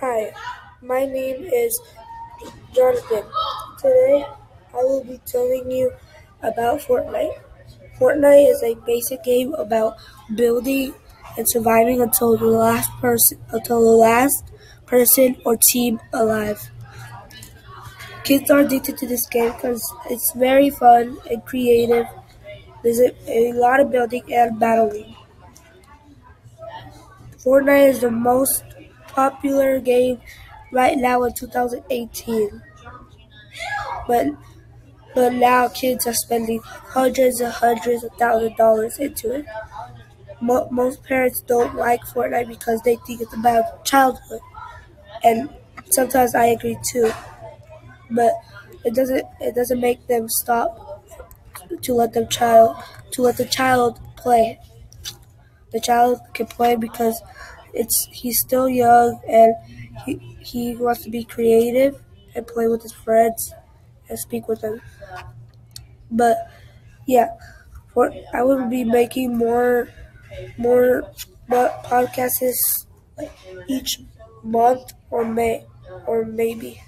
Hi, my name is Jonathan. Today I will be telling you about Fortnite. Fortnite is a basic game about building and surviving until the last person until the last person or team alive. Kids are addicted to this game because it's very fun and creative. There's a, a lot of building and battling. Fortnite is the most popular game right now in 2018. But but now kids are spending hundreds and hundreds of thousands of dollars into it. Mo- most parents don't like Fortnite because they think it's about childhood, and sometimes I agree too. But it doesn't it doesn't make them stop to let them child to let the child play. The child can play because it's he's still young and he he wants to be creative and play with his friends and speak with them. But yeah, for I will be making more more podcasts like each month or may or maybe.